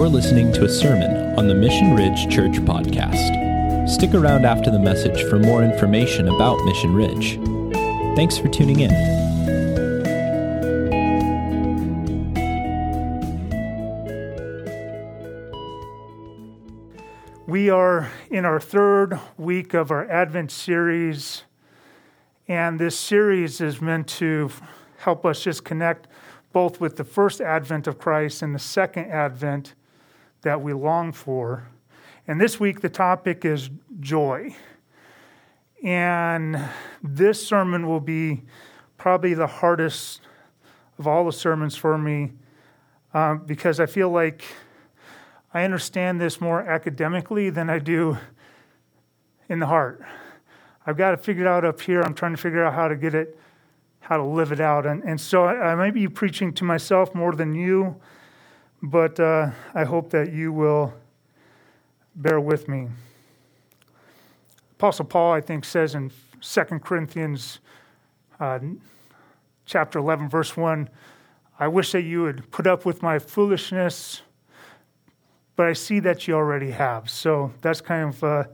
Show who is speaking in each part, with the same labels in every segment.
Speaker 1: You're listening to a sermon on the Mission Ridge Church podcast. Stick around after the message for more information about Mission Ridge. Thanks for tuning in.
Speaker 2: We are in our third week of our Advent series, and this series is meant to help us just connect both with the first advent of Christ and the second advent that we long for. And this week, the topic is joy. And this sermon will be probably the hardest of all the sermons for me um, because I feel like I understand this more academically than I do in the heart. I've got to figure it out up here. I'm trying to figure out how to get it how to live it out. And, and so I, I may be preaching to myself more than you, but uh, I hope that you will bear with me. Apostle Paul, I think, says in 2 Corinthians uh, chapter 11, verse 1, I wish that you would put up with my foolishness, but I see that you already have. So that's kind of uh,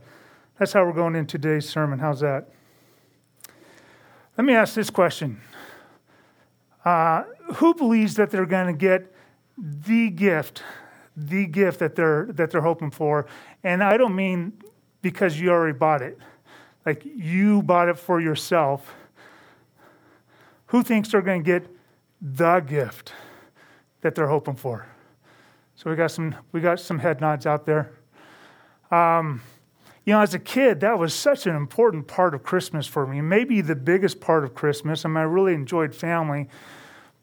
Speaker 2: that's how we're going in today's sermon. How's that? Let me ask this question uh, Who believes that they're going to get the gift, the gift that they're, that they're hoping for? And I don't mean because you already bought it, like you bought it for yourself. Who thinks they're going to get the gift that they're hoping for? So we got some we got some head nods out there. Um, you know, as a kid, that was such an important part of Christmas for me. Maybe the biggest part of Christmas. I mean, I really enjoyed family,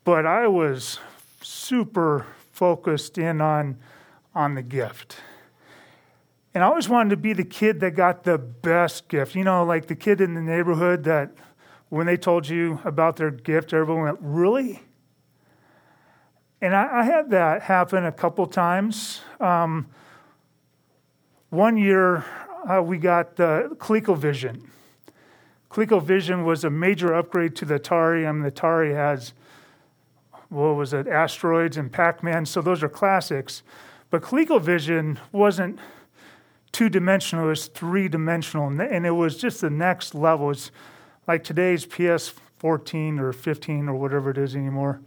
Speaker 2: but I was super focused in on, on the gift. And I always wanted to be the kid that got the best gift. You know, like the kid in the neighborhood that when they told you about their gift, everyone went, Really? And I, I had that happen a couple times. Um, one year, uh, we got the ColecoVision. ColecoVision was a major upgrade to the Atari. I mean, the Atari has, what was it, Asteroids and Pac Man, so those are classics. But ColecoVision wasn't two dimensional, it was three dimensional, and it was just the next level. It's like today's PS 14 or 15 or whatever it is anymore.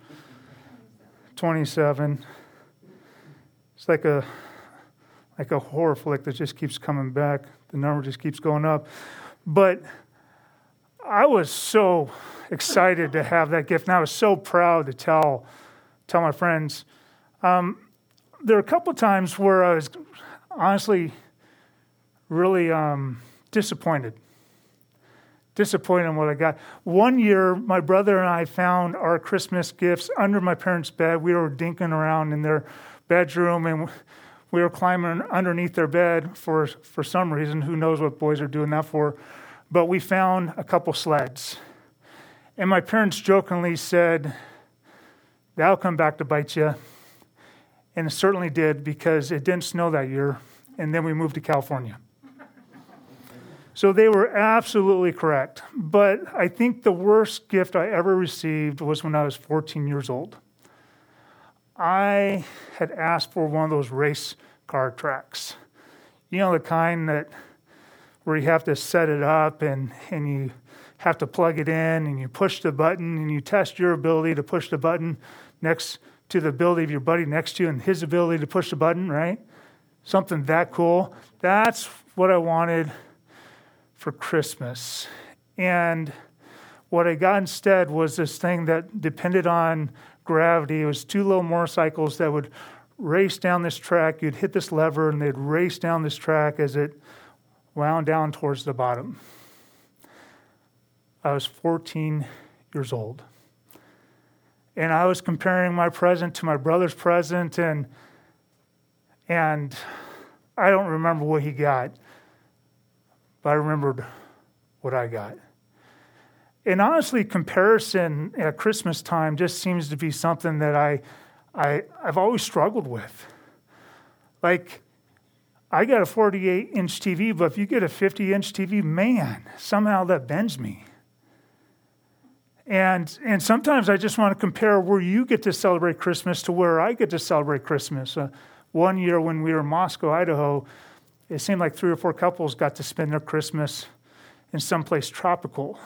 Speaker 2: 27. It's like a like a horror flick that just keeps coming back. The number just keeps going up. But I was so excited to have that gift, and I was so proud to tell tell my friends. Um, there were a couple of times where I was honestly really um, disappointed. Disappointed in what I got. One year, my brother and I found our Christmas gifts under my parents' bed. We were dinking around in their bedroom, and we were climbing underneath their bed for, for some reason. Who knows what boys are doing that for? But we found a couple sleds. And my parents jokingly said, That'll come back to bite you. And it certainly did because it didn't snow that year. And then we moved to California. So they were absolutely correct. But I think the worst gift I ever received was when I was 14 years old. I had asked for one of those race car tracks. You know, the kind that where you have to set it up and, and you have to plug it in and you push the button and you test your ability to push the button next to the ability of your buddy next to you and his ability to push the button, right? Something that cool. That's what I wanted for Christmas. And what I got instead was this thing that depended on gravity. It was two little motorcycles that would race down this track. You'd hit this lever, and they'd race down this track as it wound down towards the bottom. I was 14 years old. And I was comparing my present to my brother's present, and, and I don't remember what he got, but I remembered what I got. And honestly, comparison at Christmas time just seems to be something that I, I, I've always struggled with. Like, I got a 48 inch TV, but if you get a 50 inch TV, man, somehow that bends me. And, and sometimes I just want to compare where you get to celebrate Christmas to where I get to celebrate Christmas. Uh, one year when we were in Moscow, Idaho, it seemed like three or four couples got to spend their Christmas in someplace tropical.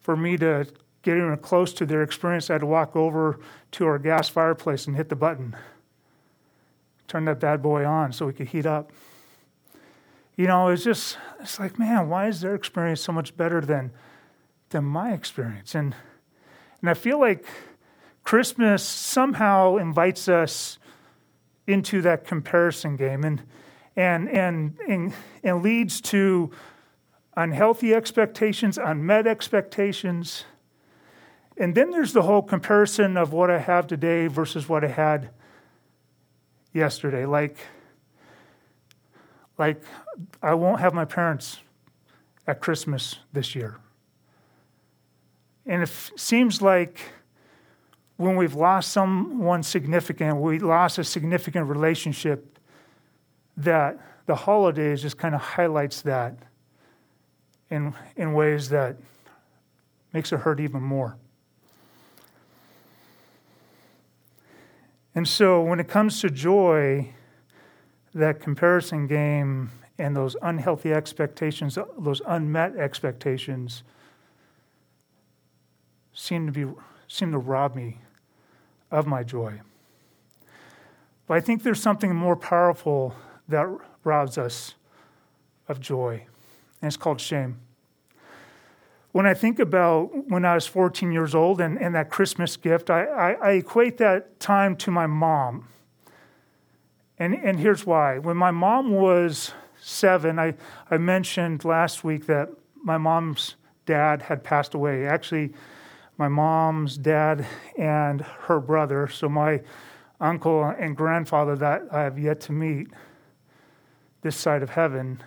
Speaker 2: For me to get even close to their experience, I had to walk over to our gas fireplace and hit the button, turn that bad boy on so we could heat up. You know, it's just, it's like, man, why is their experience so much better than, than my experience? And, and I feel like Christmas somehow invites us into that comparison game and, and, and, and, and leads to unhealthy expectations, unmet expectations. And then there's the whole comparison of what I have today versus what I had yesterday. Like, like I won't have my parents at Christmas this year. And it seems like when we've lost someone significant, we lost a significant relationship, that the holidays just kind of highlights that in, in ways that makes it hurt even more. And so when it comes to joy, that comparison game and those unhealthy expectations, those unmet expectations, seem to be seem to rob me of my joy. But I think there's something more powerful that robs us of joy, and it's called shame. When I think about when I was 14 years old and, and that Christmas gift, I, I, I equate that time to my mom. And, and here's why. When my mom was seven, I, I mentioned last week that my mom's dad had passed away. Actually, my mom's dad and her brother, so my uncle and grandfather that I have yet to meet this side of heaven,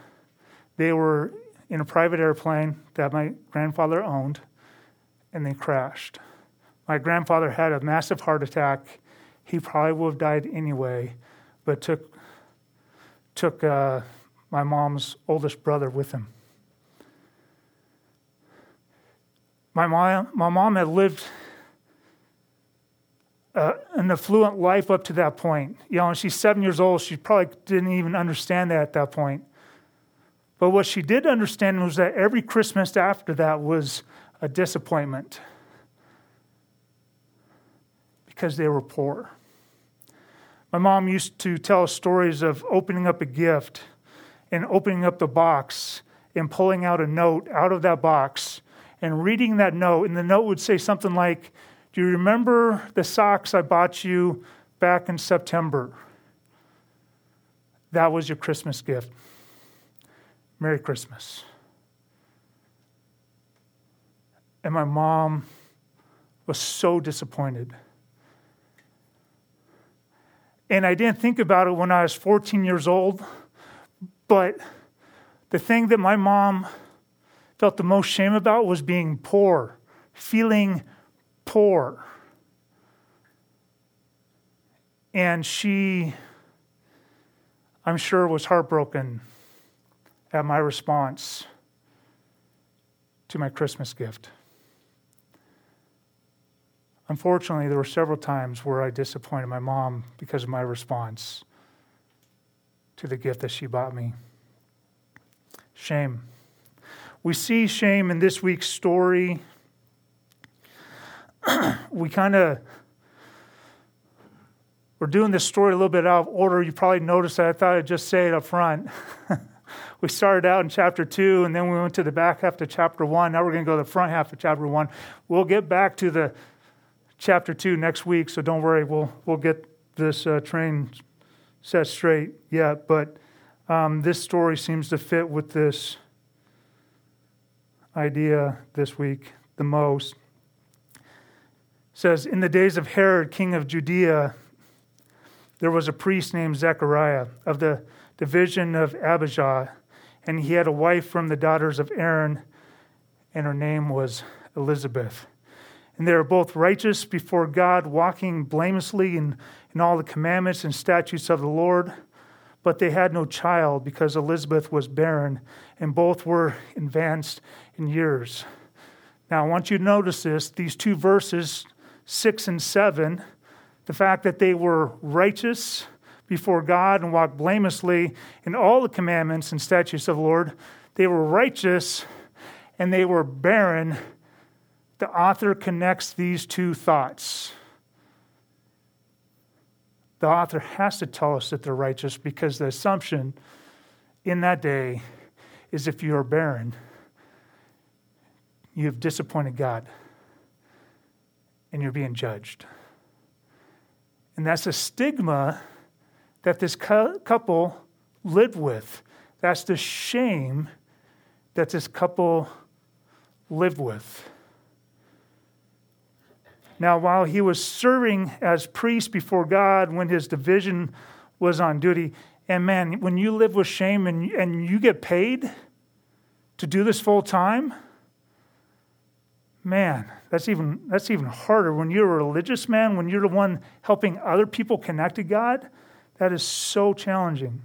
Speaker 2: they were in a private airplane that my grandfather owned and they crashed. My grandfather had a massive heart attack. He probably would have died anyway, but took, took uh, my mom's oldest brother with him. My mom, my mom had lived uh, an affluent life up to that point. You know, and she's seven years old. She probably didn't even understand that at that point. But what she did understand was that every Christmas after that was a disappointment because they were poor. My mom used to tell stories of opening up a gift and opening up the box and pulling out a note out of that box and reading that note, and the note would say something like, Do you remember the socks I bought you back in September? That was your Christmas gift. Merry Christmas. And my mom was so disappointed. And I didn't think about it when I was 14 years old, but the thing that my mom felt the most shame about was being poor, feeling poor. And she, I'm sure, was heartbroken at my response to my Christmas gift. Unfortunately, there were several times where I disappointed my mom because of my response to the gift that she bought me. Shame. We see shame in this week's story. we kind of we're doing this story a little bit out of order. You probably noticed that I thought I'd just say it up front. we started out in chapter 2 and then we went to the back half of chapter 1. Now we're going to go to the front half of chapter 1. We'll get back to the chapter 2 next week, so don't worry. We'll, we'll get this uh, train set straight yet. But um, this story seems to fit with this idea this week the most. It says, In the days of Herod, king of Judea, there was a priest named Zechariah of the division of Abijah, and he had a wife from the daughters of Aaron, and her name was Elizabeth. And they were both righteous before God, walking blamelessly in, in all the commandments and statutes of the Lord. But they had no child because Elizabeth was barren, and both were advanced in years. Now, I want you to notice this these two verses, six and seven, the fact that they were righteous before God and walked blamelessly in all the commandments and statutes of the Lord. They were righteous and they were barren. The author connects these two thoughts. The author has to tell us that they're righteous because the assumption in that day is if you are barren, you have disappointed God and you're being judged. And that's a stigma that this couple lived with. That's the shame that this couple lived with. Now, while he was serving as priest before God when his division was on duty, and man, when you live with shame and, and you get paid to do this full time, man, that's even, that's even harder. When you're a religious man, when you're the one helping other people connect to God, that is so challenging.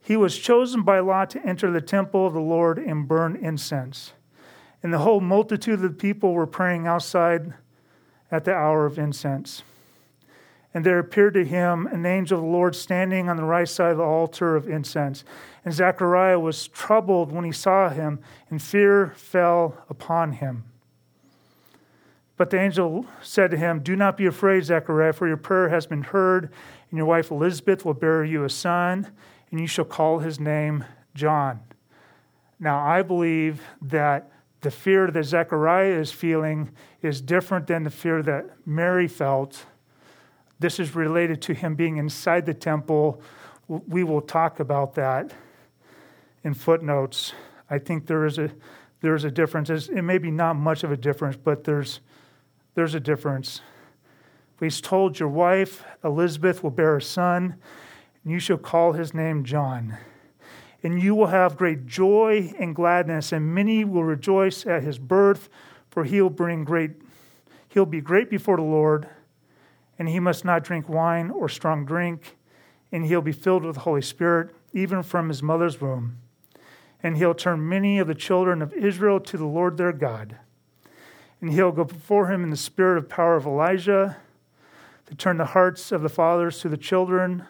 Speaker 2: He was chosen by lot to enter the temple of the Lord and burn incense. And the whole multitude of the people were praying outside at the hour of incense. And there appeared to him an angel of the Lord standing on the right side of the altar of incense. And Zechariah was troubled when he saw him, and fear fell upon him. But the angel said to him, Do not be afraid, Zechariah, for your prayer has been heard, and your wife Elizabeth will bear you a son, and you shall call his name John. Now, I believe that the fear that Zechariah is feeling is different than the fear that Mary felt. This is related to him being inside the temple. We will talk about that in footnotes. I think there is a there is a difference. It may be not much of a difference, but there's there's a difference. He's told your wife Elizabeth will bear a son, and you shall call his name John. And you will have great joy and gladness, and many will rejoice at his birth, for he'll bring great he'll be great before the Lord, and he must not drink wine or strong drink, and he'll be filled with the Holy Spirit, even from his mother's womb. And he'll turn many of the children of Israel to the Lord their God and he'll go before him in the spirit of power of Elijah to turn the hearts of the fathers to the children,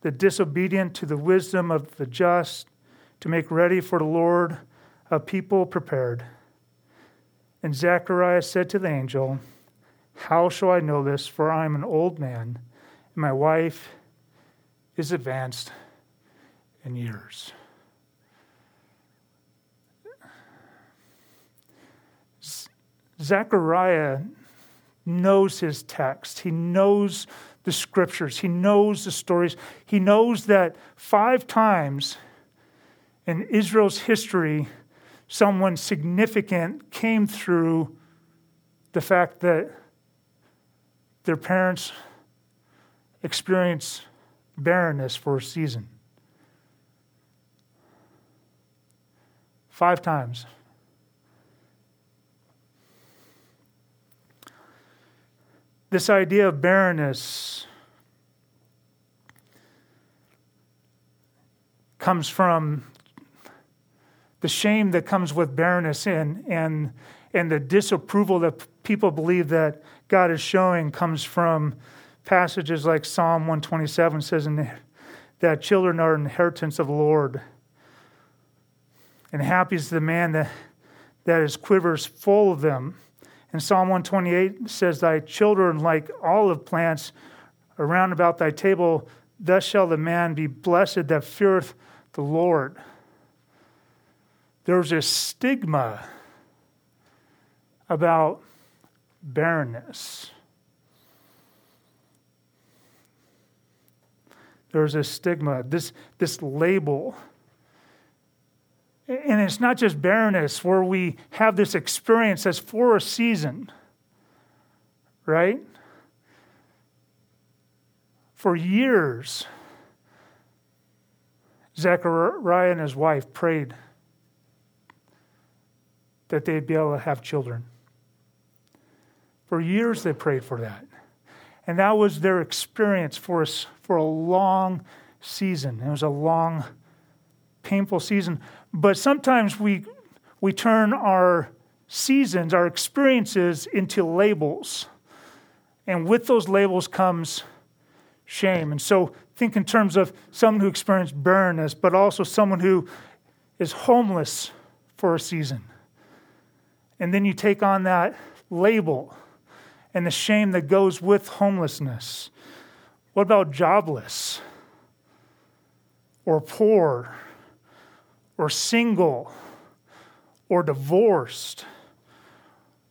Speaker 2: the disobedient to the wisdom of the just, to make ready for the Lord a people prepared. And Zechariah said to the angel, How shall I know this? For I am an old man, and my wife is advanced in years. Zechariah knows his text. He knows the scriptures. He knows the stories. He knows that five times in Israel's history, someone significant came through the fact that their parents experienced barrenness for a season. Five times. This idea of barrenness comes from the shame that comes with barrenness and, and, and the disapproval that people believe that God is showing comes from passages like Psalm 127 says that children are inheritance of the Lord. And happy is the man that, that his quiver's full of them. And Psalm 128 says, Thy children, like olive plants around about thy table, thus shall the man be blessed that feareth the Lord. There's a stigma about barrenness. There's a stigma, this, this label and it's not just barrenness where we have this experience that's for a season, right? For years, Zechariah and his wife prayed that they'd be able to have children. For years, they prayed for that. And that was their experience for us for a long season. It was a long, painful season. But sometimes we, we turn our seasons, our experiences, into labels. And with those labels comes shame. And so think in terms of someone who experienced barrenness, but also someone who is homeless for a season. And then you take on that label and the shame that goes with homelessness. What about jobless or poor or single or divorced?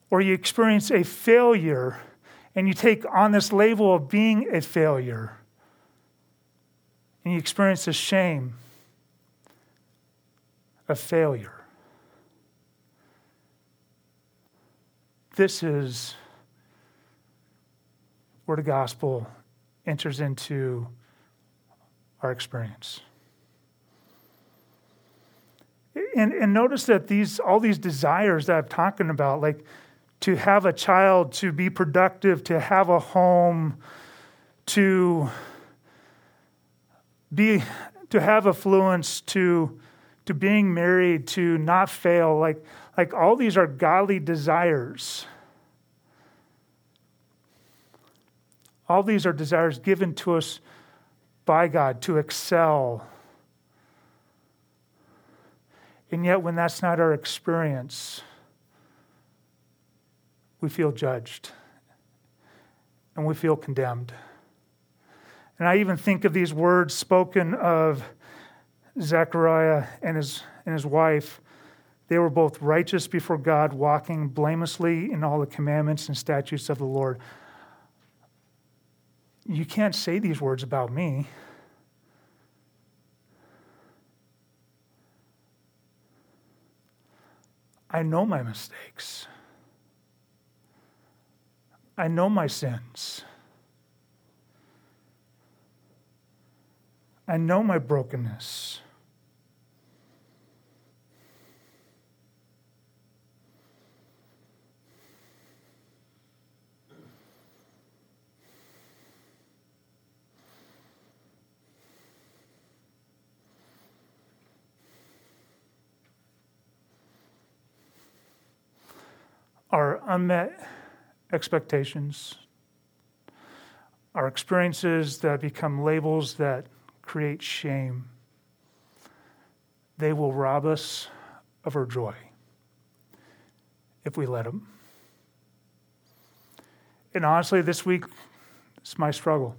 Speaker 2: Or you experience a failure and you take on this label of being a failure and you experience the shame of failure. This is where the gospel enters into our experience. And, and notice that these all these desires that I'm talking about, like to have a child, to be productive, to have a home, to be to have affluence, to to being married, to not fail, like like all these are godly desires. All these are desires given to us by God to excel. And yet, when that's not our experience, we feel judged and we feel condemned. And I even think of these words spoken of Zechariah and his, and his wife. They were both righteous before God, walking blamelessly in all the commandments and statutes of the Lord you can't say these words about me. I know my mistakes. I know my sins. I know my brokenness. our unmet expectations, our experiences that become labels that create shame, they will rob us of our joy if we let them. And honestly, this week, it's my struggle.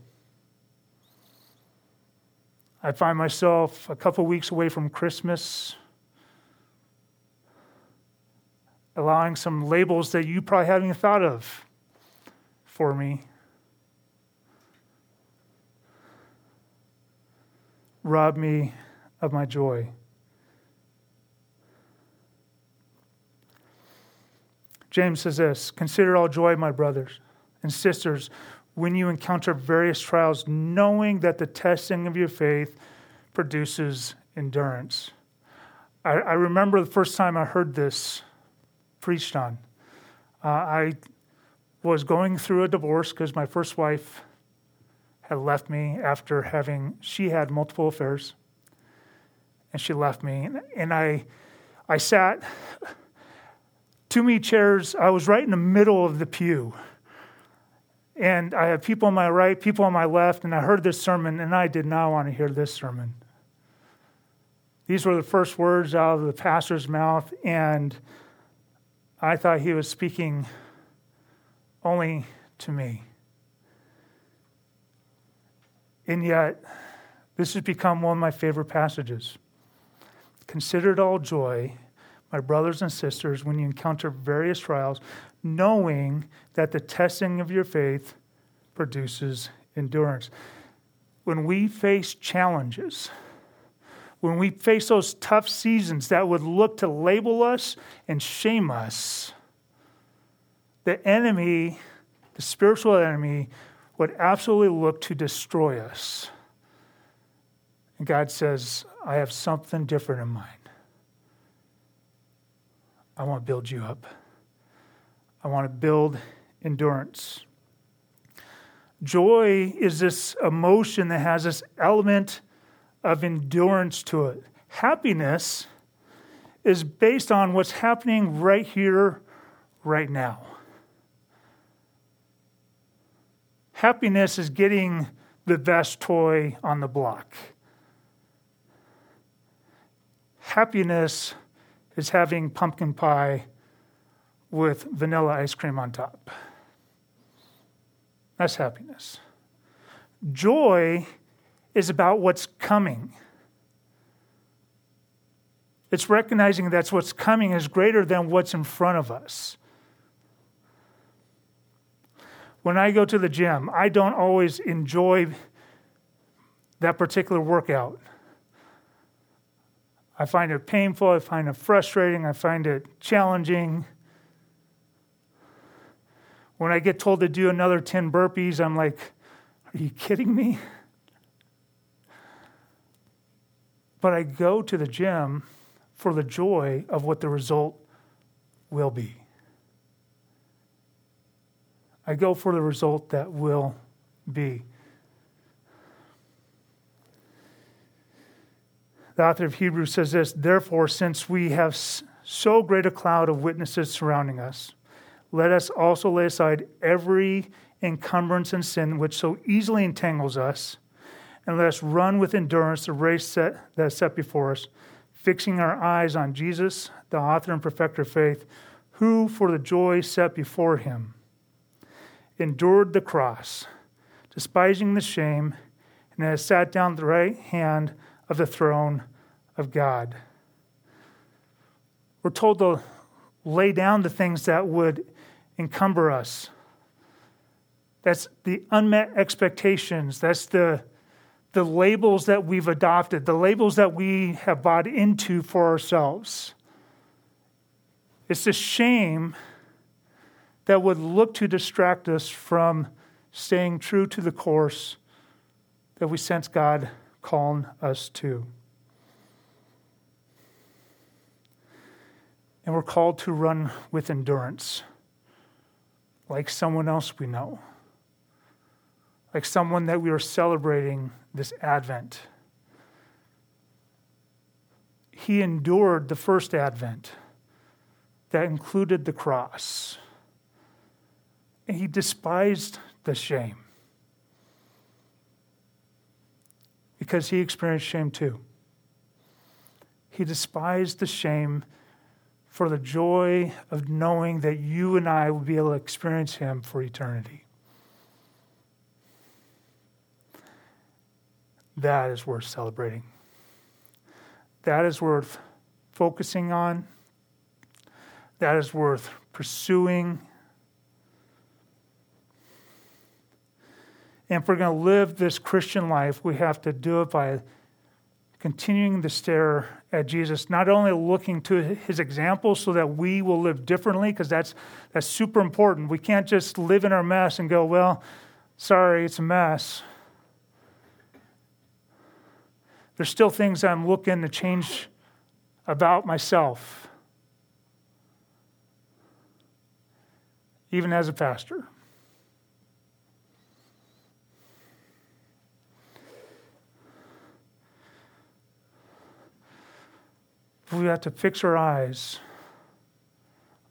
Speaker 2: I find myself a couple weeks away from Christmas allowing some labels that you probably haven't even thought of for me. Rob me of my joy. James says this Consider all joy, my brothers and sisters, when you encounter various trials, knowing that the testing of your faith produces endurance. I, I remember the first time I heard this preached on. Uh, I was going through a divorce because my first wife had left me after having, she had multiple affairs, and she left me. And I, I sat too many chairs, I was right in the middle of the pew. And I had people on my right, people on my left, and I heard this sermon, and I did not want to hear this sermon. These were the first words out of the pastor's mouth, and I thought he was speaking only to me. And yet, this has become one of my favorite passages. Consider it all joy, my brothers and sisters, when you encounter various trials, knowing that the testing of your faith produces endurance. When we face challenges, when we face those tough seasons that would look to label us and shame us, the enemy, the spiritual enemy, would absolutely look to destroy us. And God says, I have something different in mind. I want to build you up. I want to build endurance. Joy is this emotion that has this element of endurance to it. Happiness is based on what's happening right here, right now. Happiness is getting the best toy on the block. Happiness is having pumpkin pie with vanilla ice cream on top. That's happiness. Joy is about what's coming. It's recognizing that what's coming is greater than what's in front of us. When I go to the gym, I don't always enjoy that particular workout. I find it painful, I find it frustrating, I find it challenging. When I get told to do another 10 burpees, I'm like, are you kidding me? But I go to the gym for the joy of what the result will be. I go for the result that will be. The author of Hebrews says this Therefore, since we have so great a cloud of witnesses surrounding us, let us also lay aside every encumbrance and sin which so easily entangles us, and let us run with endurance the race set, that is set before us, fixing our eyes on Jesus, the author and perfecter of faith, who, for the joy set before him, endured the cross, despising the shame, and has sat down at the right hand of the throne of God. We're told to lay down the things that would encumber us. That's the unmet expectations. That's the, the labels that we've adopted, the labels that we have bought into for ourselves. It's a shame that would look to distract us from staying true to the course that we sense God calling us to. And we're called to run with endurance, like someone else we know, like someone that we are celebrating this Advent. He endured the first Advent that included the cross, and he despised the shame because he experienced shame too. He despised the shame for the joy of knowing that you and I will be able to experience Him for eternity. That is worth celebrating. That is worth focusing on. That is worth pursuing. And if we're going to live this Christian life, we have to do it by continuing to stare at Jesus, not only looking to his example so that we will live differently, because that's, that's super important. We can't just live in our mess and go, well, sorry, it's a mess. There's still things I'm looking to change about myself, even as a pastor. we have to fix our eyes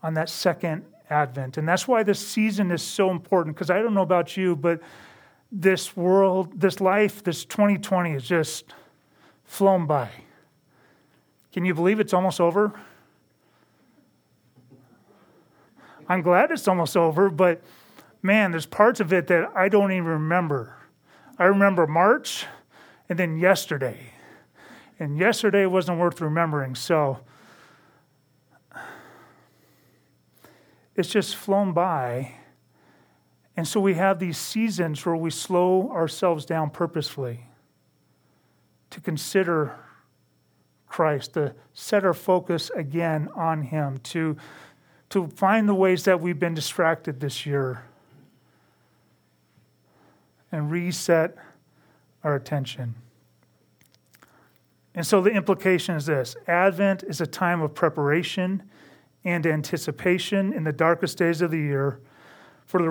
Speaker 2: on that second advent. And that's why this season is so important, because I don't know about you, but this world, this life, this 2020 is just flown by. Can you believe it's almost over? I'm glad it's almost over, but man, there's parts of it that I don't even remember. I remember March and then yesterday. And yesterday wasn't worth remembering. So it's just flown by. And so we have these seasons where we slow ourselves down purposefully to consider Christ, to set our focus again on Him, to, to find the ways that we've been distracted this year and reset our attention. And so the implication is this Advent is a time of preparation and anticipation in the darkest days of the year for the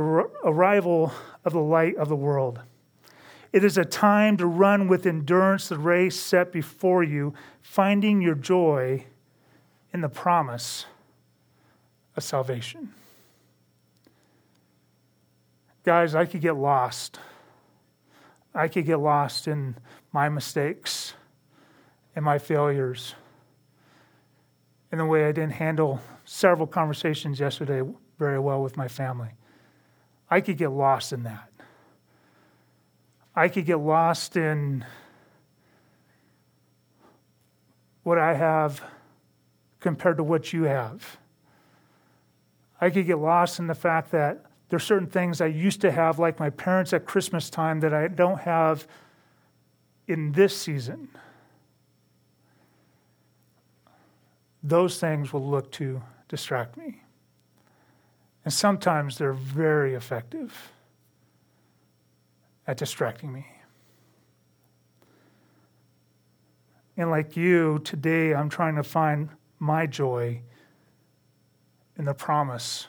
Speaker 2: arrival of the light of the world. It is a time to run with endurance the race set before you, finding your joy in the promise of salvation. Guys, I could get lost. I could get lost in my mistakes and my failures in the way I didn't handle several conversations yesterday very well with my family. I could get lost in that. I could get lost in what I have compared to what you have. I could get lost in the fact that there are certain things I used to have, like my parents at Christmas time, that I don't have in this season. Those things will look to distract me. And sometimes they're very effective at distracting me. And like you, today I'm trying to find my joy in the promise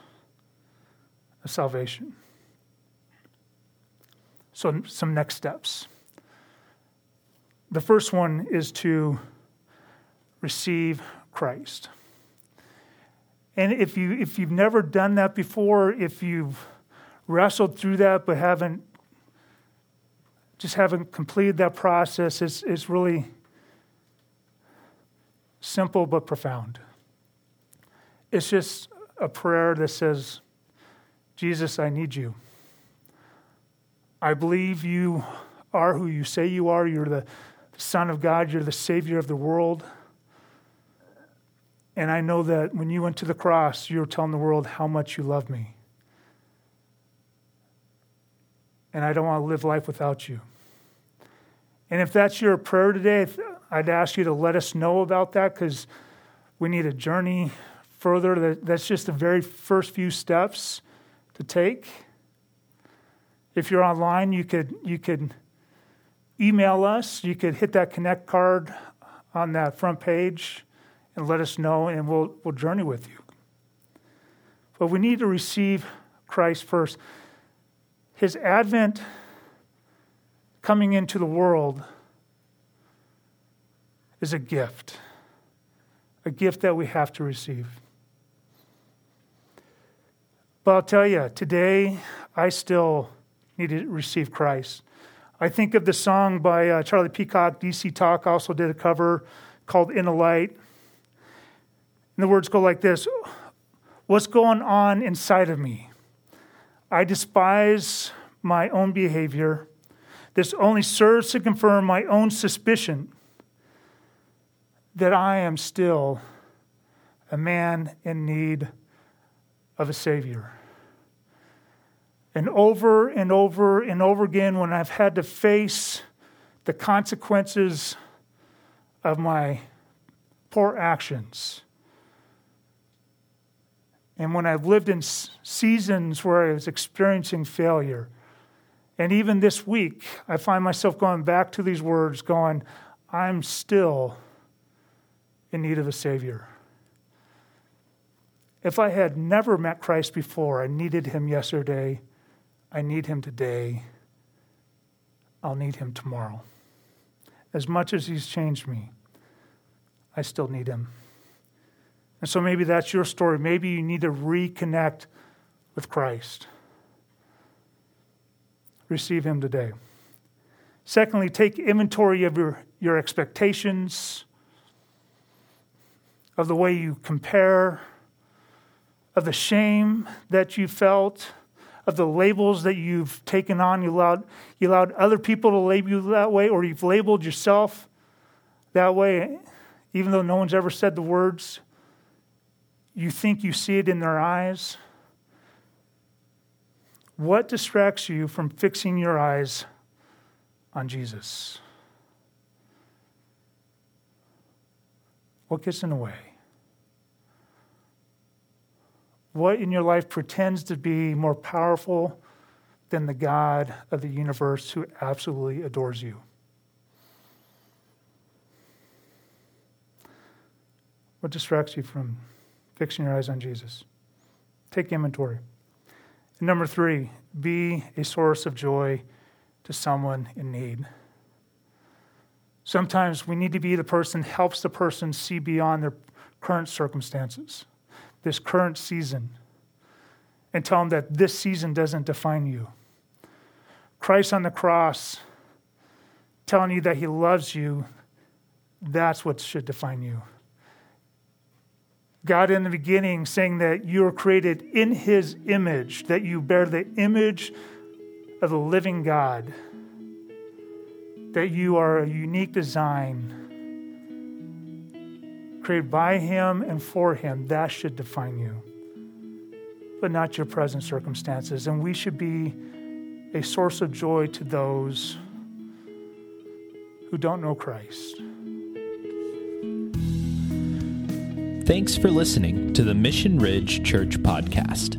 Speaker 2: of salvation. So, some next steps. The first one is to receive Christ. And if you if you've never done that before, if you've wrestled through that but haven't just haven't completed that process, it's, it's really simple but profound. It's just a prayer that says, Jesus, I need you. I believe you are who you say you are. You're the Son of God, you're the Savior of the world. And I know that when you went to the cross, you were telling the world how much you love me. And I don't want to live life without you. And if that's your prayer today, I'd ask you to let us know about that because we need a journey further. That's just the very first few steps to take. If you're online, you could, you could email us. You could hit that connect card on that front page and let us know, and we'll, we'll journey with you. But we need to receive Christ first. His advent coming into the world is a gift, a gift that we have to receive. But I'll tell you, today I still need to receive Christ. I think of the song by uh, Charlie Peacock, DC Talk also did a cover called In a Light. And the words go like this What's going on inside of me? I despise my own behavior. This only serves to confirm my own suspicion that I am still a man in need of a Savior. And over and over and over again, when I've had to face the consequences of my poor actions, and when I've lived in seasons where I was experiencing failure, and even this week, I find myself going back to these words, going, I'm still in need of a Savior. If I had never met Christ before, I needed him yesterday, I need him today, I'll need him tomorrow. As much as he's changed me, I still need him. And so maybe that's your story. Maybe you need to reconnect with Christ. Receive him today. Secondly, take inventory of your, your expectations, of the way you compare, of the shame that you felt, of the labels that you've taken on. You allowed, you allowed other people to label you that way, or you've labeled yourself that way, even though no one's ever said the words. You think you see it in their eyes. What distracts you from fixing your eyes on Jesus? What gets in the way? What in your life pretends to be more powerful than the God of the universe who absolutely adores you? What distracts you from fixing your eyes on Jesus? Take inventory. And number three, be a source of joy to someone in need. Sometimes we need to be the person helps the person see beyond their current circumstances, this current season, and tell them that this season doesn't define you. Christ on the cross telling you that He loves you, that's what should define you. God in the beginning saying that you are created in His image, that you bear the image of the living God, that you are a unique design created by Him and for Him. That should define you, but not your present circumstances. And we should be a source of joy to those who don't know Christ.
Speaker 1: Thanks for listening to the Mission Ridge Church Podcast.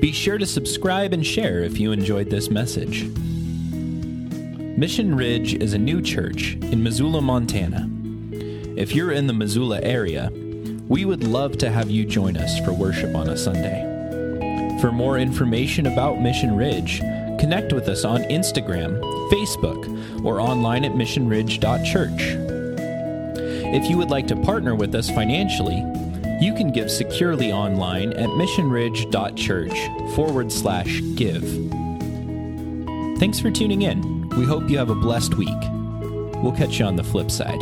Speaker 1: Be sure to subscribe and share if you enjoyed this message. Mission Ridge is a new church in Missoula, Montana. If you're in the Missoula area, we would love to have you join us for worship on a Sunday. For more information about Mission Ridge, connect with us on Instagram, Facebook, or online at missionridge.church. If you would like to partner with us financially, you can give securely online at missionridge.church forward slash give. Thanks for tuning in. We hope you have a blessed week. We'll catch you on the flip side.